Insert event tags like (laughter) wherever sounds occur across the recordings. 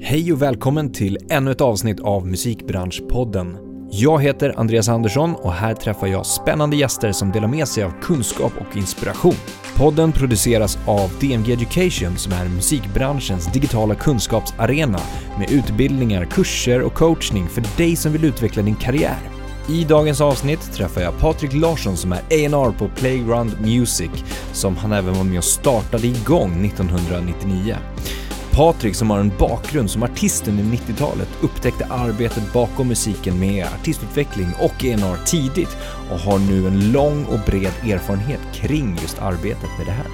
Hej och välkommen till ännu ett avsnitt av Musikbranschpodden. Jag heter Andreas Andersson och här träffar jag spännande gäster som delar med sig av kunskap och inspiration. Podden produceras av DMG Education som är musikbranschens digitala kunskapsarena med utbildningar, kurser och coachning för dig som vill utveckla din karriär. I dagens avsnitt träffar jag Patrik Larsson som är A&R på Playground Music som han även var med och startade igång 1999. Patrik som har en bakgrund som artist under 90-talet upptäckte arbetet bakom musiken med artistutveckling och ENR tidigt och har nu en lång och bred erfarenhet kring just arbetet med det här.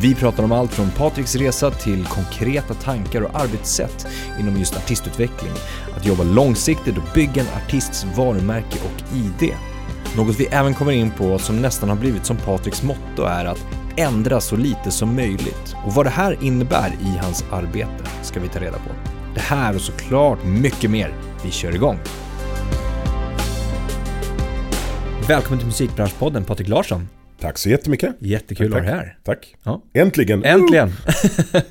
Vi pratar om allt från Patriks resa till konkreta tankar och arbetssätt inom just artistutveckling, att jobba långsiktigt och bygga en artists varumärke och ID. Något vi även kommer in på som nästan har blivit som Patriks motto är att ändra så lite som möjligt. Och vad det här innebär i hans arbete ska vi ta reda på. Det här och såklart mycket mer. Vi kör igång! Välkommen till Musikbranschpodden Patrik Larsson. Tack så jättemycket. Jättekul att ha dig här. Tack. Ja. Äntligen. Äntligen! (laughs)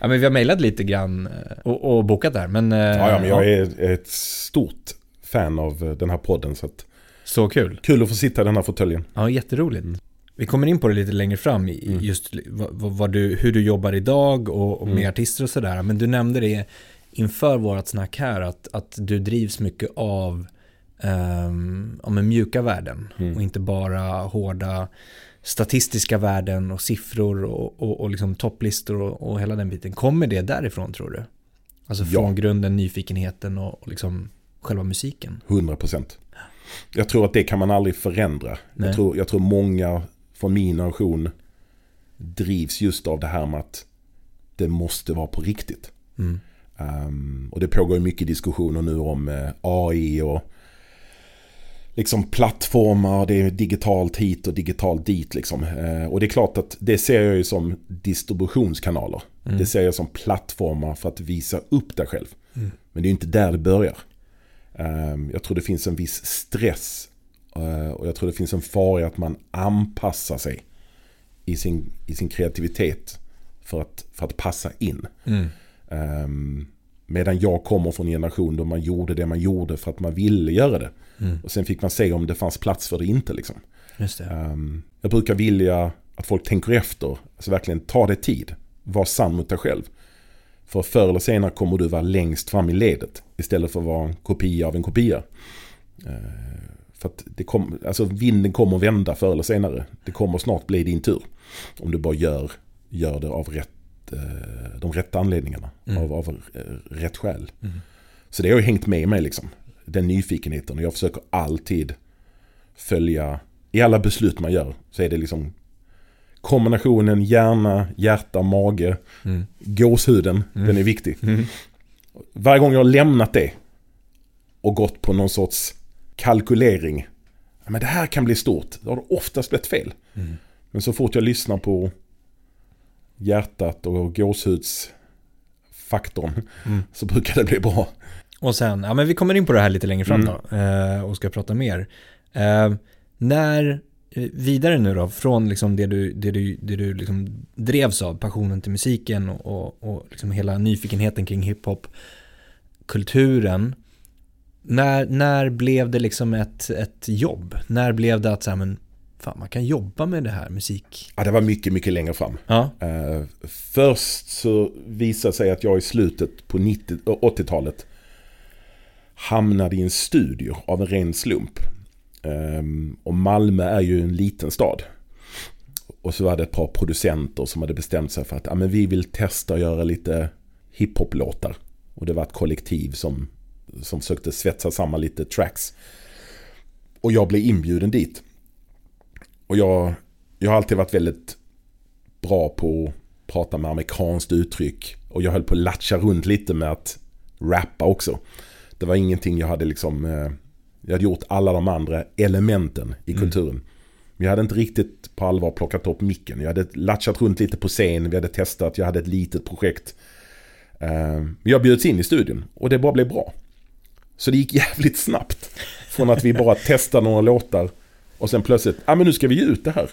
ja, men vi har mejlat lite grann eh, och, och bokat där. Men, eh, Ja, ja, men jag är ett stort fan av eh, den här podden. Så att, Så kul. kul att få sitta i den här fåtöljen. Ja, jätteroligt. Vi kommer in på det lite längre fram, i Mm. just vad, vad, du, hur du jobbar idag och, och med Mm. artister och sådär. Men du nämnde det inför vårt snack här, att, att du drivs mycket av um, ja, mjuka värden Mm. och inte bara hårda statistiska värden och siffror och, och, och liksom topplistor och, och hela den biten. Kommer det därifrån tror du? Alltså Ja. från grunden, nyfikenheten och, och liksom själva musiken? 100 procent. Jag tror att det kan man aldrig förändra. Jag tror, jag tror många från min generation drivs just av det här med att det måste vara på riktigt. Mm. Ehm, och det pågår mycket diskussioner nu om eh, AI och liksom plattformar, det är digitalt hit och digitalt dit liksom. Eh, och det är klart att det ser jag ju som distributionskanaler. Mm. Det ser jag som plattformar för att visa upp dig själv. Mm. Men det är inte där det börjar. Ehm, jag tror det finns en viss stress och jag tror det finns en fara i att man anpassar sig i sin, i sin kreativitet för att, för att passa in. Mm. Um, medan jag kommer från en generation då man gjorde det man gjorde för att man ville göra det. Mm. Och sen fick man se om det fanns plats för det inte. Liksom. Det. Um, jag brukar vilja att folk tänker efter. Alltså verkligen ta det tid. Var sann mot dig själv. För förr eller senare kommer du vara längst fram i ledet. Istället för att vara en kopia av en kopia. Uh, för att det kom, alltså vinden kommer vända förr eller senare. Det kommer snart bli din tur. Om du bara gör, gör det av rätt, eh, de rätta anledningarna. Mm. Av, av eh, rätt skäl. Mm. Så det har ju hängt med mig liksom. Den nyfikenheten. Och jag försöker alltid följa, i alla beslut man gör, så är det liksom kombinationen hjärna, hjärta, mage, Mm. gåshuden. Mm. Den är viktig. Mm. Varje gång jag har lämnat det och gått på någon sorts kalkylering. Ja, men det här kan bli stort. Då har det oftast blivit fel. Mm. Men så fort jag lyssnar på hjärtat och gåshudsfaktorn Mm. så brukar det bli bra. Och sen, ja men vi kommer in på det här lite längre fram Mm. då eh, och ska prata mer. Eh, när, eh, vidare nu då, från liksom det du, det du, det du liksom drevs av, passionen till musiken och, och, och liksom hela nyfikenheten kring hiphop-kulturen. När, när blev det liksom ett, ett jobb? När blev det att så här, men fan, man kan jobba med det här, musik? Ja, det var mycket, mycket längre fram. Ja, Eh, först så visade sig att jag i slutet på 90 och 80-talet hamnade i en studio av en ren slump. Ehm, och Malmö är ju en liten stad. Och så var det ett par producenter som hade bestämt sig för att ja, men vi vill testa att göra lite hiphop-låtar. Och det var ett kollektiv som, som försökte svetsa samman lite tracks. Och jag blev inbjuden dit. Och jag, jag har alltid varit väldigt bra på att prata med amerikanskt uttryck. Och jag höll på att latcha runt lite med att rappa också. Det var ingenting jag hade liksom... Eh, jag hade gjort alla de andra elementen i Mm. kulturen. Men jag hade inte riktigt på allvar plockat upp micken. Jag hade latchat runt lite på scen, vi hade testat, jag hade ett litet projekt. Eh, Men jag bjöds in i studion och det bara blev bra. Så det gick jävligt snabbt. Från att vi bara testade några låtar och sen plötsligt, ja ah, men nu ska vi ge ut det här.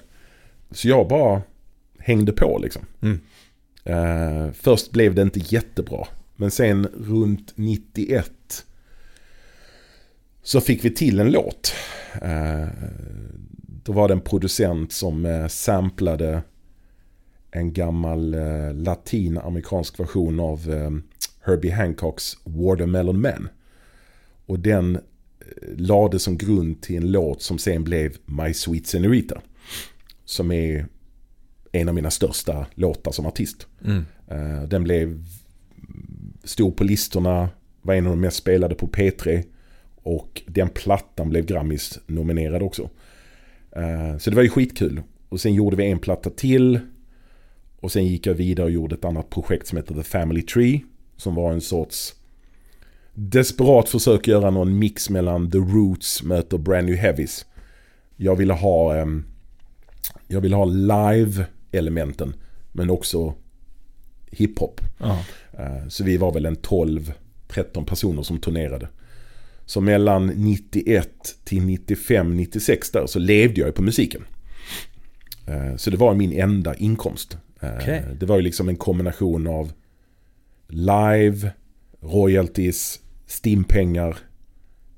Så jag bara hängde på liksom. Mm. Eh, först blev det inte jättebra. Men sen runt 91 så fick vi till en låt. Eh, då var det en producent som eh, samplade en gammal latinamerikansk version av Herbie Hancocks Watermelon Man. Och den lade som grund till en låt som sen blev My Sweet Senorita. Som är en av mina största låtar som artist. Mm. Den blev stor på listorna, var en av de mest spelade på P3. Och den plattan blev Grammis nominerad också. Uh, så det var ju skitkul. Och sen gjorde vi en platta till. Och sen gick jag vidare och gjorde ett annat projekt som heter The Family Tree. Som var en sorts desperat försök göra någon mix mellan The Roots möter Brand New Heavies. Jag ville ha, um, jag ville ha live-elementen men också hiphop. Uh, så vi var väl en 12-13 personer som turnerade. Så mellan 91 till 95, 96 där så levde jag ju på musiken. Eh, så det var min enda inkomst. Eh, okay. Det var ju liksom en kombination av live, royalties, stimpengar,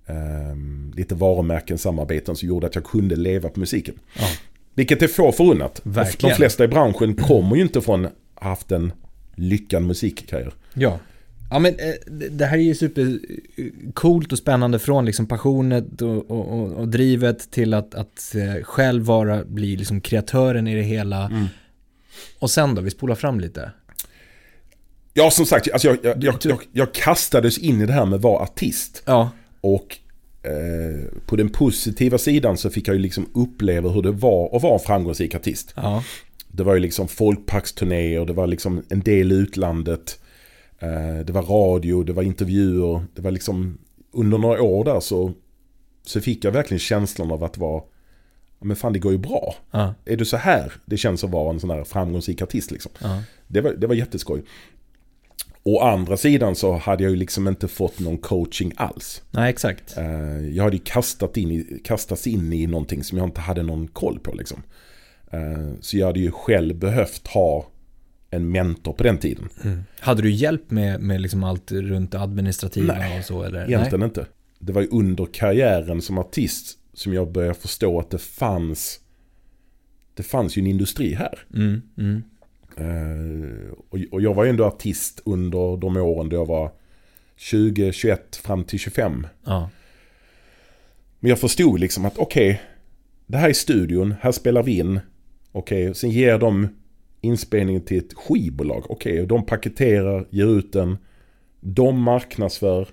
ehm, lite varumärken, samarbeten som gjorde att jag kunde leva på musiken. Ja. Vilket är få förunnat. Verkligen. De flesta i branschen kommer ju inte från haft en lyckad musikkarriär. Ja. Ja men eh, det här är ju supercoolt och spännande från liksom passionet och, och, och drivet till att, att eh, själv vara, bli liksom kreatören i det hela. Mm. Och sen då, vi spolar fram lite. Ja som sagt, alltså jag, jag, jag, jag, jag kastades in i det här med att vara artist. Ja. Och eh, på den positiva sidan så fick jag ju liksom uppleva hur det var att vara en framgångsrik artist. Ja. Det var ju liksom folkparksturnéer, det var liksom en del utlandet. Eh, det var radio, det var intervjuer. Det var liksom under några år där så, så fick jag verkligen känslan av att vara men fan det går ju bra. Uh. Är du så här det känns att vara en sån här framgångsrik artist liksom. Det, var, det var jätteskoj. Å andra sidan så hade jag ju liksom inte fått någon coaching alls. Nej, exakt. Eh, jag hade ju kastat in i, kastats in i någonting som jag inte hade någon koll på liksom. Eh, så jag hade ju själv behövt ha en mentor på den tiden. Mm. Hade du hjälp med, med liksom allt runt administrativa Nej, och så? Eller? egentligen Nej? inte. Det var ju under karriären som artist som jag började förstå att det fanns det fanns ju en industri här. Mm, mm. Och, och, jag var ju ändå artist under de åren då jag var 20, 21 fram till 25. Ja. Men jag förstod liksom att okej, okay, det här är studion, här spelar vi in. Okej, okay, sen ger de inspelningen till ett skivbolag. Okej, okay, de paketerar, ger ut den. De marknadsför.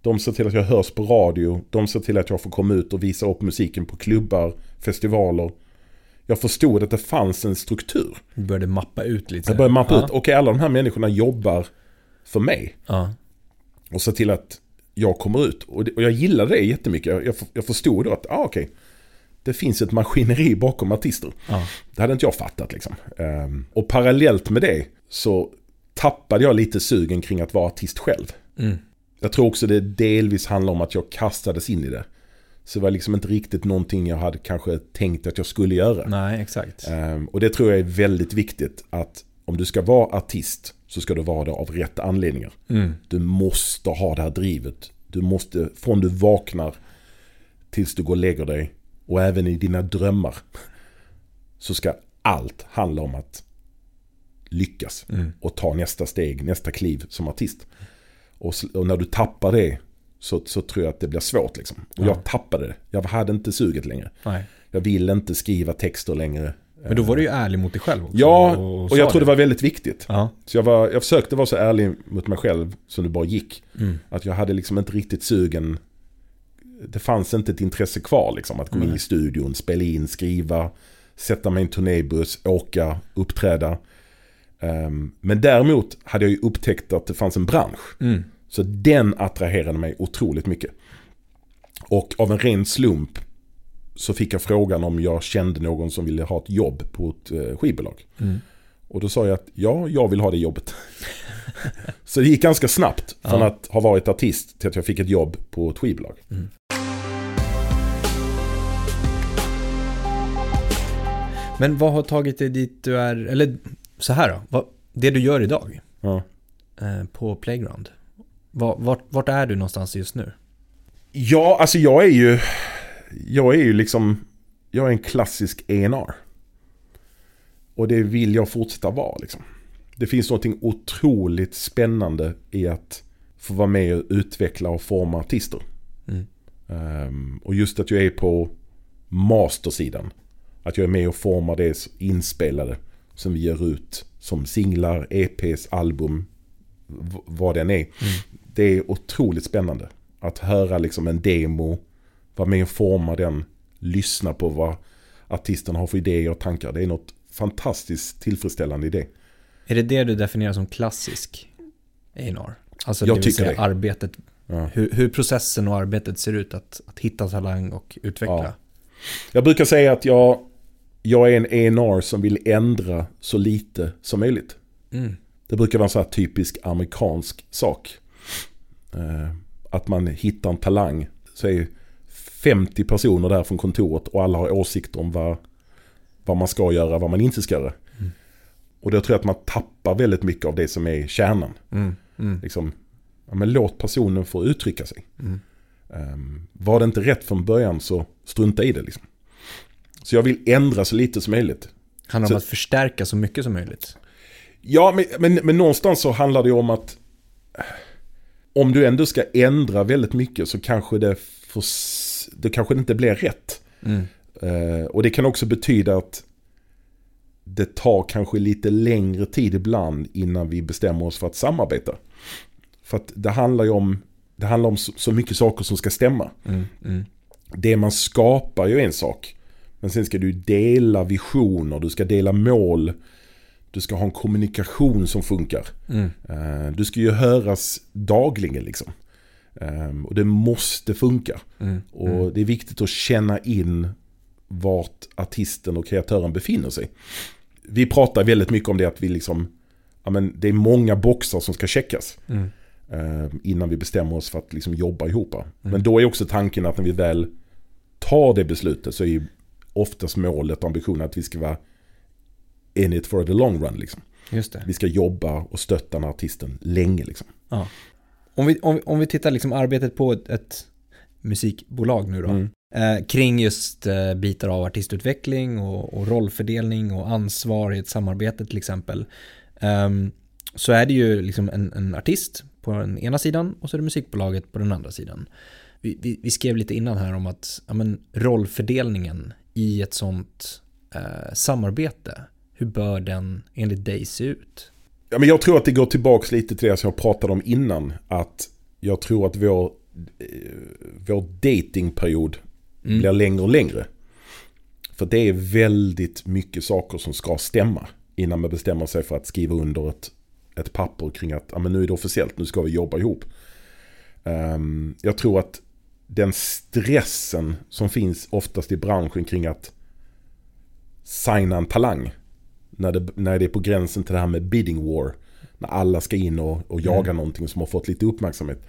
De ser till att jag hörs på radio. De ser till att jag får komma ut och visa upp musiken på klubbar, festivaler. Jag förstod att det fanns en struktur. Du började mappa ut lite. Jag började mappa ja. ut. Okej, okay, alla de här människorna jobbar för mig. Ja. Och se till att jag kommer ut. Och, det, och jag gillade det jättemycket. Jag, jag, jag förstod då att, ah, okej. Okay det finns ett maskineri bakom artister. Ja. Det hade inte jag fattat liksom. Um, och parallellt med det så tappade jag lite sugen kring att vara artist själv. Mm. Jag tror också det delvis handlar om att jag kastades in i det. Så det var liksom inte riktigt någonting jag hade kanske tänkt att jag skulle göra. Nej, exakt. Um, och det tror jag är väldigt viktigt att om du ska vara artist så ska du vara det av rätt anledningar. Mm. Du måste ha det här drivet. Du måste, från du vaknar tills du går och lägger dig, och även i dina drömmar så ska allt handla om att lyckas mm. och ta nästa steg, nästa kliv som artist. Och, och, när du tappar det så, så tror jag att det blir svårt liksom. Och ja. jag tappade det. Jag hade inte suget längre. Nej. Jag ville inte skriva texter längre. Men då var du ju ärlig mot dig själv också. Ja, och, och jag tror det var väldigt viktigt. Ja. Så jag, var, jag försökte vara så ärlig mot mig själv som det bara gick. Mm. Att jag hade liksom inte riktigt sugen det fanns inte ett intresse kvar liksom. Att gå in i studion, spela in, skriva, sätta mig i en turnébuss, åka, uppträda. Um, men däremot hade jag ju upptäckt att det fanns en bransch. Mm. Så den attraherade mig otroligt mycket. Och av en ren slump så fick jag frågan om jag kände någon som ville ha ett jobb på ett eh, skivbolag. Mm. Och då sa jag att ja, jag vill ha det jobbet. (laughs) så det gick ganska snabbt från ja. att ha varit artist till att jag fick ett jobb på ett skivbolag. Mm. Men vad har tagit dig dit du är, eller så här då, vad, det du gör idag. Ja. eh, på Playground? Var, vart, vart är du någonstans just nu? Ja, alltså jag är ju... Jag är ju liksom... Jag är en klassisk ENR. Och det vill jag fortsätta vara liksom. Det finns något otroligt spännande i att få vara med och utveckla och forma artister. Mm. Um, och just att jag är på mastersidan. Att jag är med och formar det inspelade som vi ger ut som singlar, EPs, album, vad den är. Mm. Det är otroligt spännande. Att höra liksom en demo, vara med och forma den, lyssna på vad artisten har för idéer och tankar. Det är något fantastiskt tillfredsställande i det. Är det det du definierar som klassisk A&R? Alltså jag det tycker säga det. arbetet, Ja. hur, hur processen och arbetet ser ut att, att hitta talang och utveckla. Ja. Jag brukar säga att jag, jag är en ENR som vill ändra så lite som möjligt. Mm. Det brukar vara en sån här typisk amerikansk sak. Eh, att man hittar en talang. Så är 50 personer där från kontoret och alla har åsikter om vad, vad man ska göra, vad man inte ska göra. Mm. Och då tror jag att man tappar väldigt mycket av det som är kärnan. Mm. Mm. Liksom, ja, men låt personen få uttrycka sig. Um, var det inte rätt från början så strunta i det liksom. Så jag vill ändra så lite som möjligt. Handlar om Så- att förstärka så mycket som möjligt. Ja, men, men, men någonstans så handlar det om att om du ändå ska ändra väldigt mycket så kanske det, får, s- det kanske inte blir rätt. Mm. Eh, och det kan också betyda att det tar kanske lite längre tid ibland innan vi bestämmer oss för att samarbeta. För att det handlar ju om, det handlar om så, så mycket saker som ska stämma. Mm. Mm. Det man skapar ju en sak. Men sen ska du dela visioner, du ska dela mål. Du ska ha en kommunikation som funkar. Mm. Eh, Du ska ju höras dagligen liksom. Eh, Och det måste funka. Mm. Och det är viktigt att känna in vart artisten och kreatören befinner sig. Vi pratar väldigt mycket om det att vi liksom, ja men det är många boxar som ska checkas. Mm. eh, Innan vi bestämmer oss för att liksom jobba ihop. Men då är också tanken att när vi väl tar det beslutet så är ju oftast målet och ambitionen att vi ska vara in it for the long run. Liksom. Just det. Vi ska jobba och stötta den artisten länge. Liksom. Ja. Om, vi, om, om vi tittar liksom arbetet på ett, ett musikbolag nu då. Mm. Eh, kring just eh, bitar av artistutveckling och, och rollfördelning och ansvar i ett samarbete till exempel. Ehm, så är det ju liksom en, en artist på den ena sidan och så är det musikbolaget på den andra sidan. Vi, vi, vi skrev lite innan här om att ja, men, rollfördelningen i ett sånt eh, samarbete, hur bör den enligt dig se ut? Ja, men jag tror att det går tillbaka lite till det som jag pratade om innan. Att jag tror att vår, eh, vår datingperiod Mm. blir längre och längre. För det är väldigt mycket saker som ska stämma innan man bestämmer sig för att skriva under ett, ett papper kring att ja, men nu är det officiellt, nu ska vi jobba ihop. Ehm, jag tror att den stressen som finns oftast i branschen kring att signa en talang. När det, när det är på gränsen till det här med bidding war. När alla ska in och, och jaga någonting som har fått lite uppmärksamhet.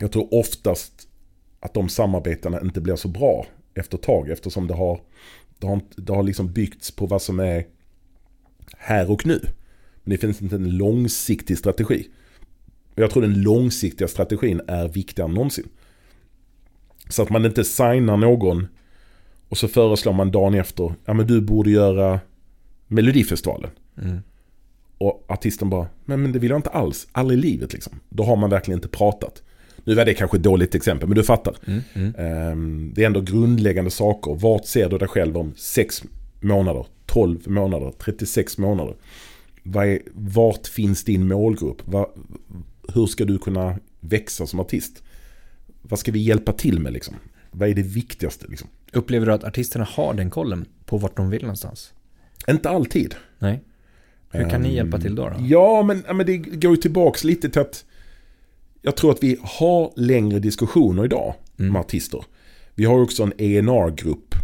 Jag tror oftast att de samarbetena inte blir så bra efter ett tag. Eftersom det har, det har, det har liksom byggts på vad som är här och nu. Men det finns inte en långsiktig strategi. Jag tror den långsiktiga strategin är viktigare än någonsin. Så att man inte signar någon och så föreslår man dagen efter, ja men du borde göra Melodifestivalen. Mm. Och artisten bara, men, men det vill jag inte alls, aldrig i livet liksom. Då har man verkligen inte pratat. Nu var det kanske ett dåligt exempel, men du fattar. Mm. Mm. Ehm, det är ändå grundläggande saker. Vart ser du dig själv om 6 månader, 12 månader, 36 månader? Vart finns din målgrupp? Hur ska du kunna växa som artist? Vad ska vi hjälpa till med liksom? Vad är det viktigaste liksom? Upplever du att artisterna har den kollen på vart de vill någonstans? Inte alltid. Nej. Hur kan ni Ehm, hjälpa till då? då? Ja, men, men det går ju tillbaks lite till att jag tror att vi har längre diskussioner idag Mm. med artister. Vi har också en ENR-grupp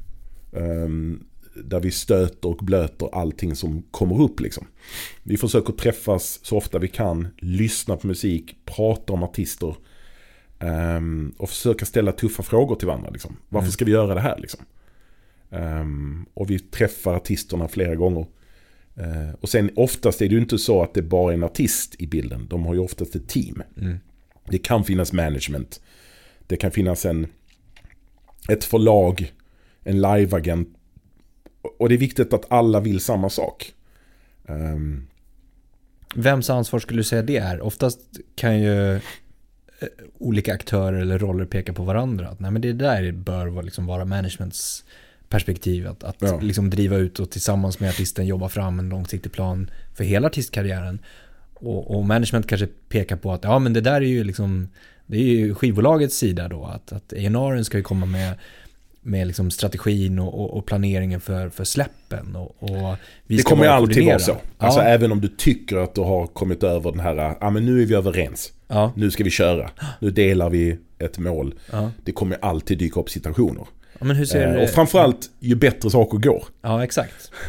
ehm, där vi stöter och blöter allting som kommer upp liksom. Vi försöker träffas så ofta vi kan, lyssna på musik, prata om artister ehm, och försöka ställa tuffa frågor till varandra. Liksom. Varför Mm. ska vi göra det här? Liksom? Ehm, och vi träffar artisterna flera gånger. Eh, och sen oftast är det ju inte så att det bara är en artist i bilden. De har ju oftast ett team. Mm. Det kan finnas management. Det kan finnas en, ett förlag, en liveagent. Och det är viktigt att alla vill samma sak. Um, Vems ansvar skulle du säga det är? Oftast kan ju eh, olika aktörer eller roller peka på varandra. Att, nej, men det där bör vara, liksom vara managements perspektiv. Att, att Ja. liksom driva ut och tillsammans med artisten jobba fram en långsiktig plan för hela artistkarriären. Och, och management kanske pekar på att ja men det där är ju liksom det är ju skivbolagets sida då. Att, att A&R'n ska ju komma med, med liksom strategin och, och, och planeringen för, för släppen. Och, och det kommer ju alltid vara så. Alltså ja, även om du tycker att du har kommit över den här, ja men nu är vi överens. ja, Nu ska vi köra. Nu delar vi ett mål. ja. Det kommer alltid dyka upp situationer. Men hur ser Eh, och framförallt ju bättre saker går. Ja, exakt. (laughs)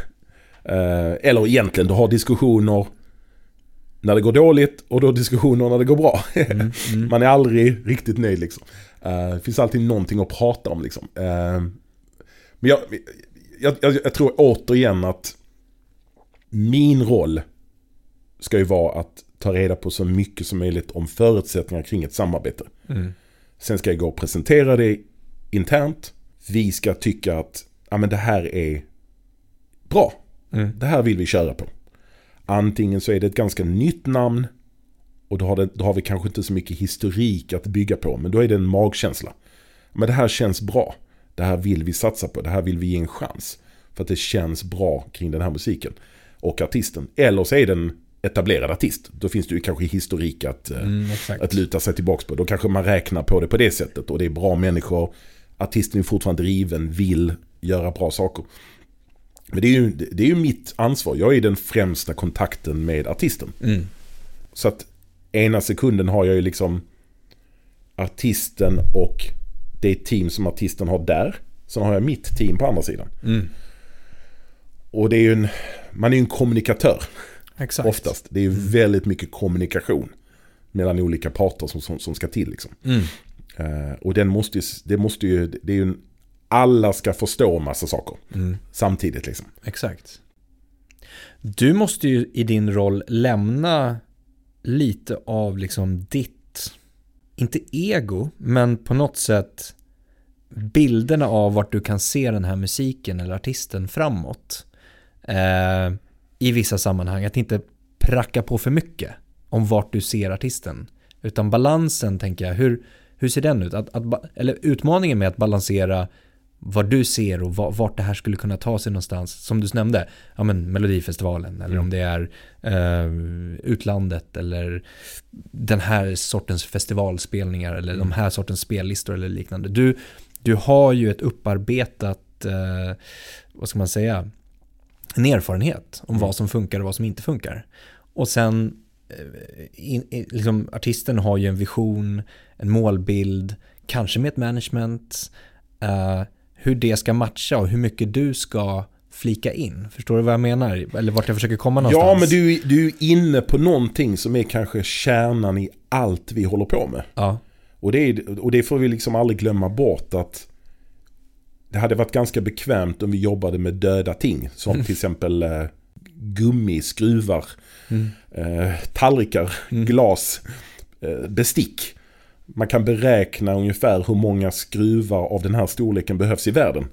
Eh, eller egentligen, du har diskussioner när det går dåligt och har diskussioner när det går bra. (laughs) Mm, mm. Man är aldrig riktigt nöjd liksom. Eh, det finns alltid någonting att prata om liksom. Eh, men jag, jag, jag, jag tror återigen att min roll ska ju vara att ta reda på så mycket som möjligt om förutsättningar kring ett samarbete. Mm. Sen ska jag gå och presentera det internt. Vi ska tycka att ja, men det här är bra. Mm. Det här vill vi köra på. Antingen så är det ett ganska nytt namn och då har, det, då har vi kanske inte så mycket historik att bygga på. Men då är det en magkänsla. Men det här känns bra. Det här vill vi satsa på. Det här vill vi ge en chans. För att det känns bra kring den här musiken. Och artisten. Eller så är det en etablerad artist. Då finns det ju kanske historik att, eh, Mm, att luta sig tillbaka på. Då kanske man räknar på det på det sättet. Och det är bra människor. Artisten är fortfarande driven, vill göra bra saker. Men det är ju, det är ju mitt ansvar. Jag är den främsta kontakten med artisten. Mm. Så att ena sekunden har jag ju liksom artisten och det team som artisten har där. Sen har jag mitt team på andra sidan. Mm. Och det är ju en, man är ju en kommunikatör Exakt. oftast. Det är ju väldigt mycket kommunikation mellan olika parter som, som, som ska till. Liksom. Mm. Eh, och den måste ju, det måste ju, det är ju en, alla ska förstå massa saker Mm. samtidigt liksom. Exakt. Du måste ju i din roll lämna lite av liksom ditt, inte ego, men på något sätt bilderna av vart du kan se den här musiken eller artisten framåt. Eh, I vissa sammanhang, att inte pracka på för mycket om vart du ser artisten. Utan balansen, tänker jag, hur, hur ser den ut? Att, att, eller utmaningen med att balansera vad du ser och va- vart det här skulle kunna ta sig någonstans. Som du nämnde, ja men Melodifestivalen eller om det är eh, utlandet eller den här sortens festivalspelningar eller de här sortens spellistor eller liknande. Du, du har ju ett upparbetat, eh, vad ska man säga, en erfarenhet om Mm. vad som funkar och vad som inte funkar. Och sen, in, in, liksom, artisten har ju en vision, en målbild, kanske med ett management, eh, hur det ska matcha och hur mycket du ska flika in. Förstår du vad jag menar? Eller vart jag försöker komma någonstans? Ja, men du, du är inne på någonting som är kanske kärnan i allt vi håller på med. Ja, Och det, är, och det får vi liksom aldrig glömma bort att det hade varit ganska bekvämt om vi jobbade med döda ting. Som (laughs) till exempel eh, gummi, skruvar, Mm. eh, tallrikar, Mm. glas, eh, bestick. Man kan beräkna ungefär hur många skruvar av den här storleken behövs i världen.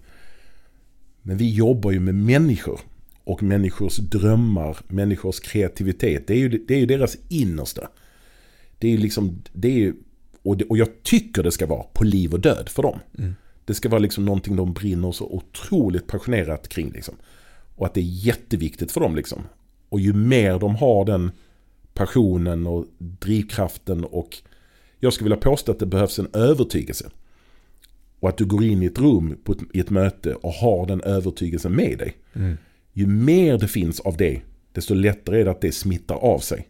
Men vi jobbar ju med människor. Och människors drömmar, människors kreativitet. Det är ju, det är ju deras innersta. Det är ju liksom, det är ju, och, det, och jag tycker det ska vara på liv och död för dem. Mm. Det ska vara liksom någonting de brinner så otroligt passionerat kring. Liksom. Och att det är jätteviktigt för dem. Liksom. Och ju mer de har den passionen och drivkraften och jag skulle vilja påstå att det behövs en övertygelse. Och att du går in i ett rum ett, i ett möte och har den övertygelsen med dig. Mm. Ju mer det finns av det, desto lättare är det att det smittar av sig.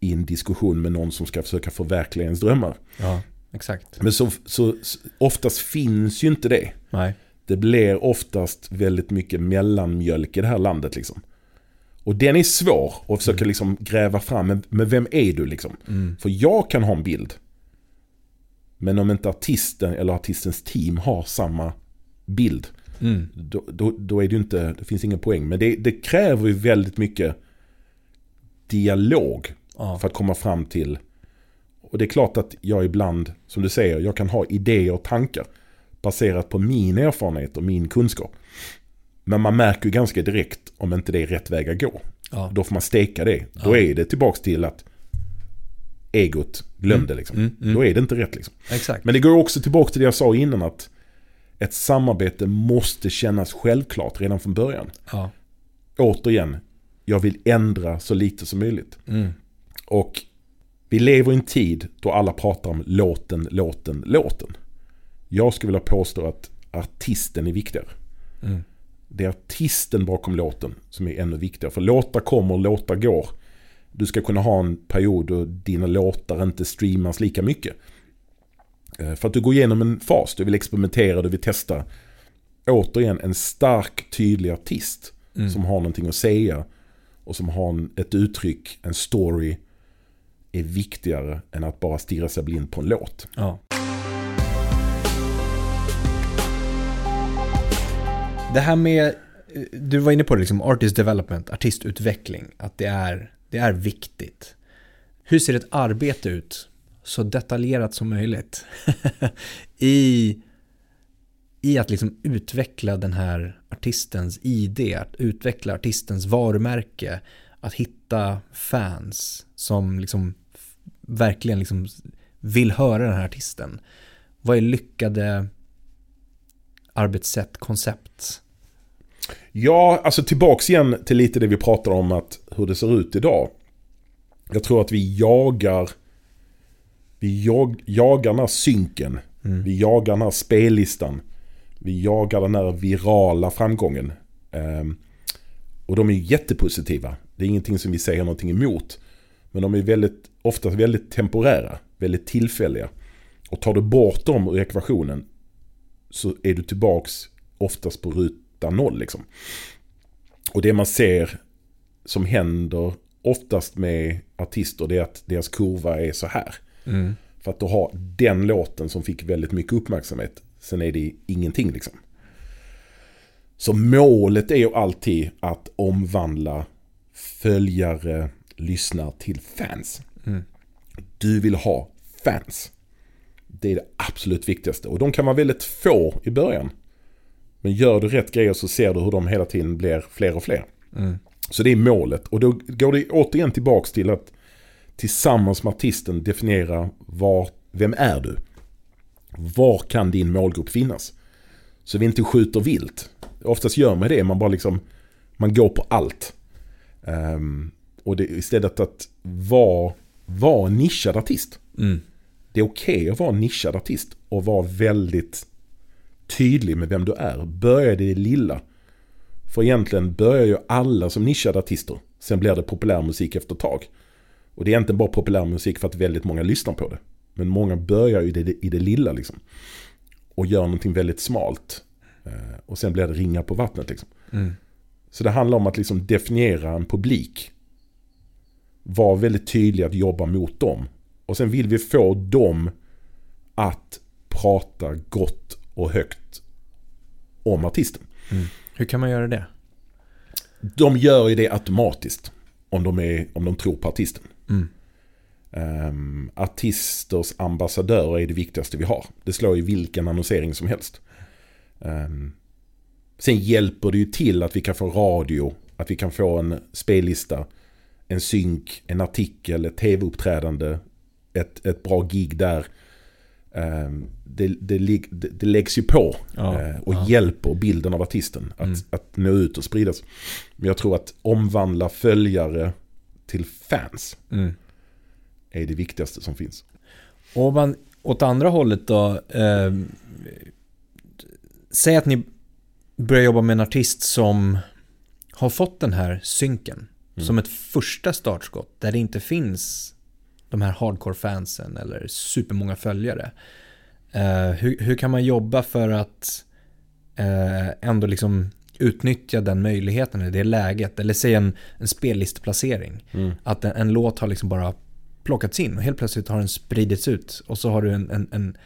I en diskussion med någon som ska försöka förverkliga ens drömmar. ja, exakt. Men så, så, så oftast finns ju inte det. Nej. Det blir oftast väldigt mycket mellanmjölk i det här landet liksom. Och den är svår att försöka liksom gräva fram. Men, men vem är du liksom? Mm. För jag kan ha en bild. Men om inte artisten eller artistens team har samma bild. Mm. Då, då, då är det inte, det finns ingen poäng. Men det, det kräver ju väldigt mycket dialog Ja. för att komma fram till. Och det är klart att jag ibland, som du säger, jag kan ha idéer och tankar baserat på min erfarenhet och min kunskap. Men man märker ju ganska direkt om inte det är rätt väg att gå. Ja. Då får man steka det. Då Ja. är det tillbaks till att egot glömde liksom. Mm, mm. Då är det inte rätt liksom. Exakt. Men det går också tillbaka till det jag sa innan att ett samarbete måste kännas självklart redan från början. Ja. Återigen, jag vill ändra så lite som möjligt. Mm. Och vi lever i en tid då alla pratar om låten, låten, låten. Jag skulle vilja påstå att artisten är viktigare. Mm. Det är artisten bakom låten som är ännu viktigare. För låtar kommer, låtar går. Du ska kunna ha en period då dina låtar inte streamas lika mycket. Eh, För att du går igenom en fas, du vill experimentera, du vill testa. Återigen, en stark, tydlig artist Mm. som har någonting att säga och som har en, ett uttryck, en story är viktigare än att bara stirra sig blind på en låt. Ja. Det här med, du var inne på det, liksom artist development, artistutveckling, att det är, det är viktigt. Hur ser ett arbete ut, så detaljerat som möjligt, (laughs) i, i att liksom utveckla den här artistens ID, att utveckla artistens varumärke, att hitta fans som liksom verkligen liksom vill höra den här artisten. Vad är lyckade arbetssätt, koncept? Ja, alltså tillbaks igen till lite det vi pratade om att hur det ser ut idag. Jag tror att vi jagar vi jag, jagar den här synken. Mm. Vi jagar den här spellistan. Vi jagar den här virala framgången. Ehm, och de är jättepositiva. Det är ingenting som vi säger någonting emot. Men de är väldigt, ofta väldigt temporära, väldigt tillfälliga. Och tar du bort dem ur ekvationen så är du tillbaks oftast på ruta noll liksom. Och det man ser som händer oftast med artister det är att deras kurva är så här. Mm. För att du har den låten som fick väldigt mycket uppmärksamhet. Sen är det ingenting liksom. Så målet är ju alltid att omvandla följare, lyssnare till fans. Mm. Du vill ha fans. Det är det absolut viktigaste. Och de kan vara väldigt få i början. Men gör du rätt grejer så ser du hur de hela tiden blir fler och fler. Mm. Så det är målet. Och då går det återigen tillbaks till att tillsammans med artisten definiera var, vem är du? Var kan din målgrupp finnas? Så vi inte skjuter vilt. Oftast gör man det, man bara liksom, man går på allt. Ehm, och det, istället att vara, en nischad artist. Mm. Det är okej att vara en nischad artist och vara väldigt tydlig med vem du är. Börja i det lilla. För egentligen börjar ju alla som nischade artister. Sen blir det populärmusik efter ett tag. Och det är inte bara populärmusik för att väldigt många lyssnar på det. Men många börjar ju i det, i det lilla liksom. Och gör någonting väldigt smalt. Eh, Och sen blir det ringa på vattnet liksom. Mm. Så det handlar om att liksom definiera en publik. Var väldigt tydlig att jobba mot dem. Och sen vill vi få dem att prata gott och högt om artisten. Hur kan man göra det? De gör ju det automatiskt. Om de, är, om de tror på artisten. Mm. Um, artisters ambassadörer är det viktigaste vi har. Det slår ju vilken annonsering som helst. Ehm, sen hjälper det ju till att vi kan få radio, att vi kan få en spellista, en synk, en artikel, ett tv-uppträdande, ett, ett bra gig där. Ehm, det, det, det läggs ju på Ja, eh, och ja. hjälper bilden av artisten att, Mm. att nå ut och spridas. Men jag tror att omvandla följare till fans Mm. är det viktigaste som finns. Och om man åt andra hållet då, eh, säg att ni börjar jobba med en artist som har fått den här synken Mm. som ett första startskott där det inte finns de här hardcore-fansen eller supermånga följare. Eh, hur, hur kan man jobba för att eh, ändå liksom utnyttja den möjligheten eller det läget? Eller säg en, en spellisteplacering. Mm. Att en, en låt har liksom bara plockats in och helt plötsligt har den spridits ut och så har du en, en, en,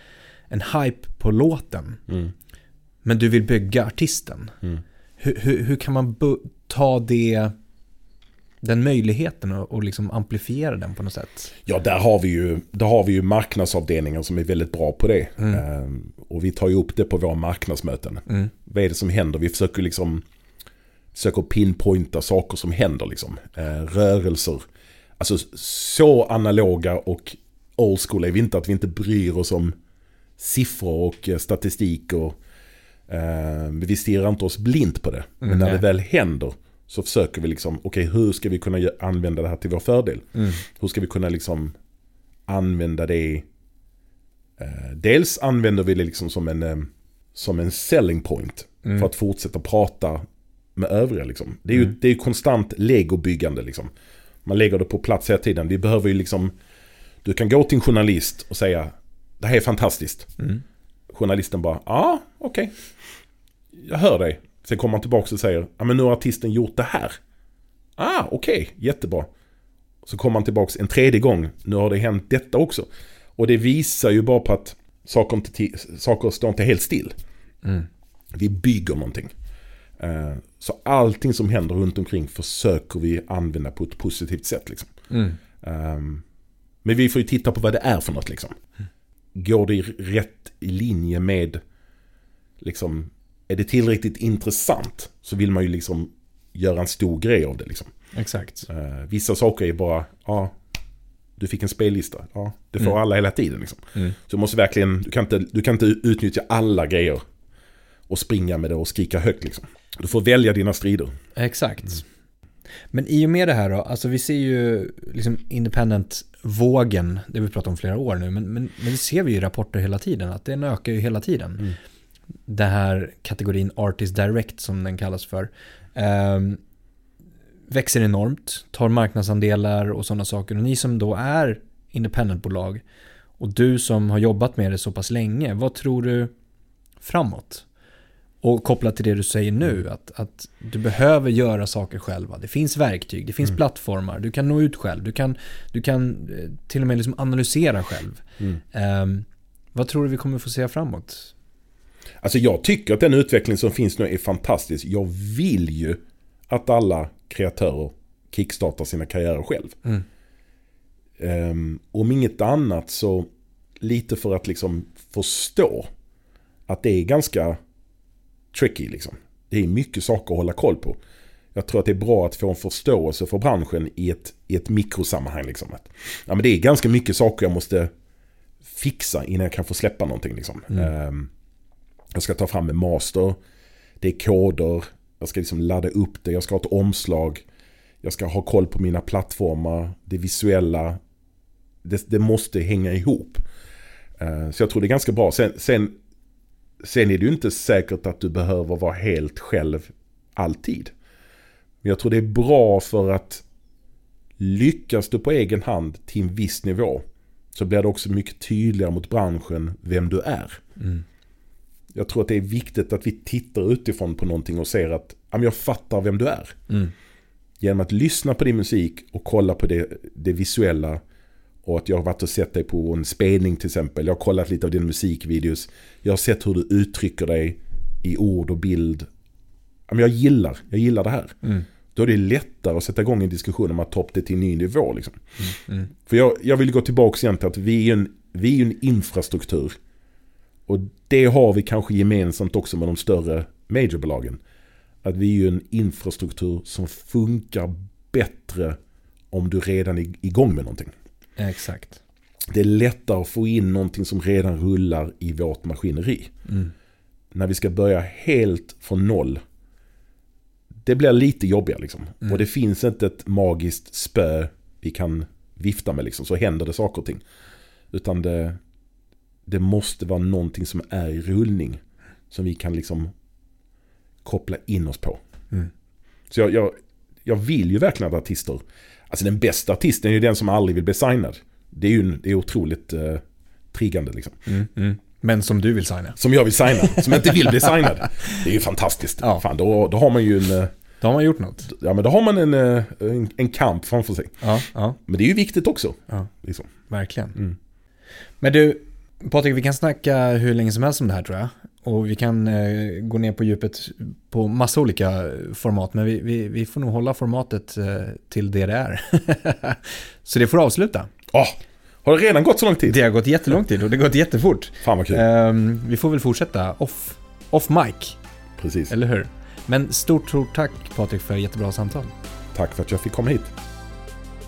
en hype på låten. Mm. Men du vill bygga artisten. Mm. Hur, hur, hur kan man ta det, den möjligheten och, och liksom amplifiera den på något sätt? Ja, där har vi ju, där har vi ju marknadsavdelningar som är väldigt bra på det. Mm. Ehm, och vi tar ju upp det på våra marknadsmöten. Mm. Vad är det som händer? Vi försöker liksom försöker pinpointa saker som händer liksom. Eh, rörelser. Alltså så analoga och old school är vi inte att vi inte bryr oss om siffror och eh, statistik och eh, vi stirrar inte oss blint på det. Men Mm, när nej. det väl händer så försöker vi liksom, okej hur ska vi kunna använda det här till vår fördel? Mm. Hur ska vi kunna liksom använda det? Eh, dels använder vi det liksom som en, eh, som en selling point. Mm. För att fortsätta prata med övriga liksom. Det är ju Mm. det är ju konstant legobyggande liksom. Man lägger det på plats hela tiden. Vi behöver ju liksom... Du kan gå till en journalist och säga Det här är fantastiskt. Mm. Journalisten bara Ja, okej. Jag hör dig. Sen kommer man tillbaka och säger Ja men nu har artisten gjort det här. Ah, okej. Jättebra. Så kommer man tillbaka en tredje gång. Nu har det hänt detta också. Och det visar ju bara på att saker, inte saker står inte helt still. Mm. Vi bygger någonting. Eh, Så allting som händer runt omkring försöker vi använda på ett positivt sätt. Liksom. Mm. Ehm, Men vi får ju titta på vad det är för något. Liksom. Går det rätt i linje med... Liksom, är det tillräckligt intressant så vill man ju liksom göra en stor grej av det. Liksom. Exakt. Eh, vissa saker är bara, ja, du fick en spellista. Ja, det får Mm. alla hela tiden. Liksom. Mm. Så du måste verkligen, du kan, inte, du kan inte utnyttja alla grejer och springa med det och skrika högt. Liksom. Du får välja dina strider. Exakt. Men i och med det här då, alltså vi ser ju liksom independent-vågen, det har vi pratat om flera år nu, men, men, men det ser vi ju i rapporter hela tiden, att den ökar ju hela tiden. Mm. Den här kategorin Artist Direct som den kallas för, ehm, växer enormt, tar marknadsandelar och sådana saker. Och ni som då är independentbolag och du som har jobbat med det så pass länge, vad tror du framåt? Och kopplat till det du säger nu, att, att du behöver göra saker själva. Det finns verktyg, det finns Mm. plattformar, du kan nå ut själv, du kan, du kan eh, till och med liksom analysera själv. Mm. Ehm, vad tror du vi kommer få se framåt? Alltså jag tycker att den utveckling som finns nu är fantastisk. Jag vill ju att alla kreatörer kickstartar sina karriärer själv. Mm. Ehm, om inget annat så lite för att liksom förstå att det är ganska tricky liksom. Det är mycket saker att hålla koll på. Jag tror att det är bra att få en förståelse för branschen i ett, i ett mikrosammanhang. Liksom. Att, ja, men det är ganska mycket saker jag måste fixa innan jag kan få släppa någonting. Liksom. Mm. Ehm, jag ska ta fram en master. Det är koder. Jag ska liksom ladda upp det. Jag ska ha ett omslag. Jag ska ha koll på mina plattformar. Det visuella. Det, det måste hänga ihop. Eh, så jag tror det är ganska bra. Sen, sen, sen är det ju inte säkert att du behöver vara helt själv alltid. Men jag tror det är bra för att lyckas du på egen hand till en viss nivå så blir det också mycket tydligare mot branschen vem du är. Mm. Jag tror att det är viktigt att vi tittar utifrån på någonting och ser att jag fattar vem du är. Mm. Genom att lyssna på din musik och kolla på det, det visuella. Och att jag har varit och sett dig på en spelning till exempel. Jag har kollat lite av dina musikvideos. Jag har sett hur du uttrycker dig i ord och bild. Jag gillar, jag gillar det här. Mm. Då är det lättare att sätta igång en diskussion om att ta upp det till en ny nivå. Liksom. Mm. För jag, jag vill gå tillbaka igen till att vi är en, vi är en infrastruktur. Och det har vi kanske gemensamt också med de större majorbolagen. Att vi är ju en infrastruktur som funkar bättre om du redan är igång med någonting. Exakt. Det är lättare att få in någonting som redan rullar i vårt maskineri. Mm. När vi ska börja helt från noll. Det blir lite jobbigare liksom. Mm. Och det finns inte ett magiskt spö vi kan vifta med liksom. Så händer det saker och ting. Utan det, det måste vara någonting som är i rullning. Som vi kan liksom koppla in oss på. Mm. Så jag, jag, jag vill ju verkligen att artister... Alltså den bästa artisten är ju den som aldrig vill bli signad. Det är ju det är otroligt eh, triggande liksom. Mm. Mm. Men som du vill signa. Som jag vill signa, som inte vill bli signad. (laughs) Det är ju fantastiskt. Ja. Fan, då, då har man ju en... eh, Då har man gjort något. Ja men då har man en, eh, en, en kamp framför sig. Ja, ja, Men det är ju viktigt också. ja Liksom. verkligen. Mm. Men du, Patrik, vi kan snacka hur länge som helst om det här tror jag. och vi kan eh, gå ner på djupet på massa olika format, men vi, vi, vi får nog hålla formatet eh, till det det är. (laughs) så det får avsluta. Oh, har det redan gått så lång tid? Det har gått jättelång tid och det har gått jättefort. Fan vad kul. Ehm, vi får väl fortsätta off, off mic, Precis. eller hur? Men stort, stort tack Patrik för jättebra samtal. Tack för att jag fick komma hit.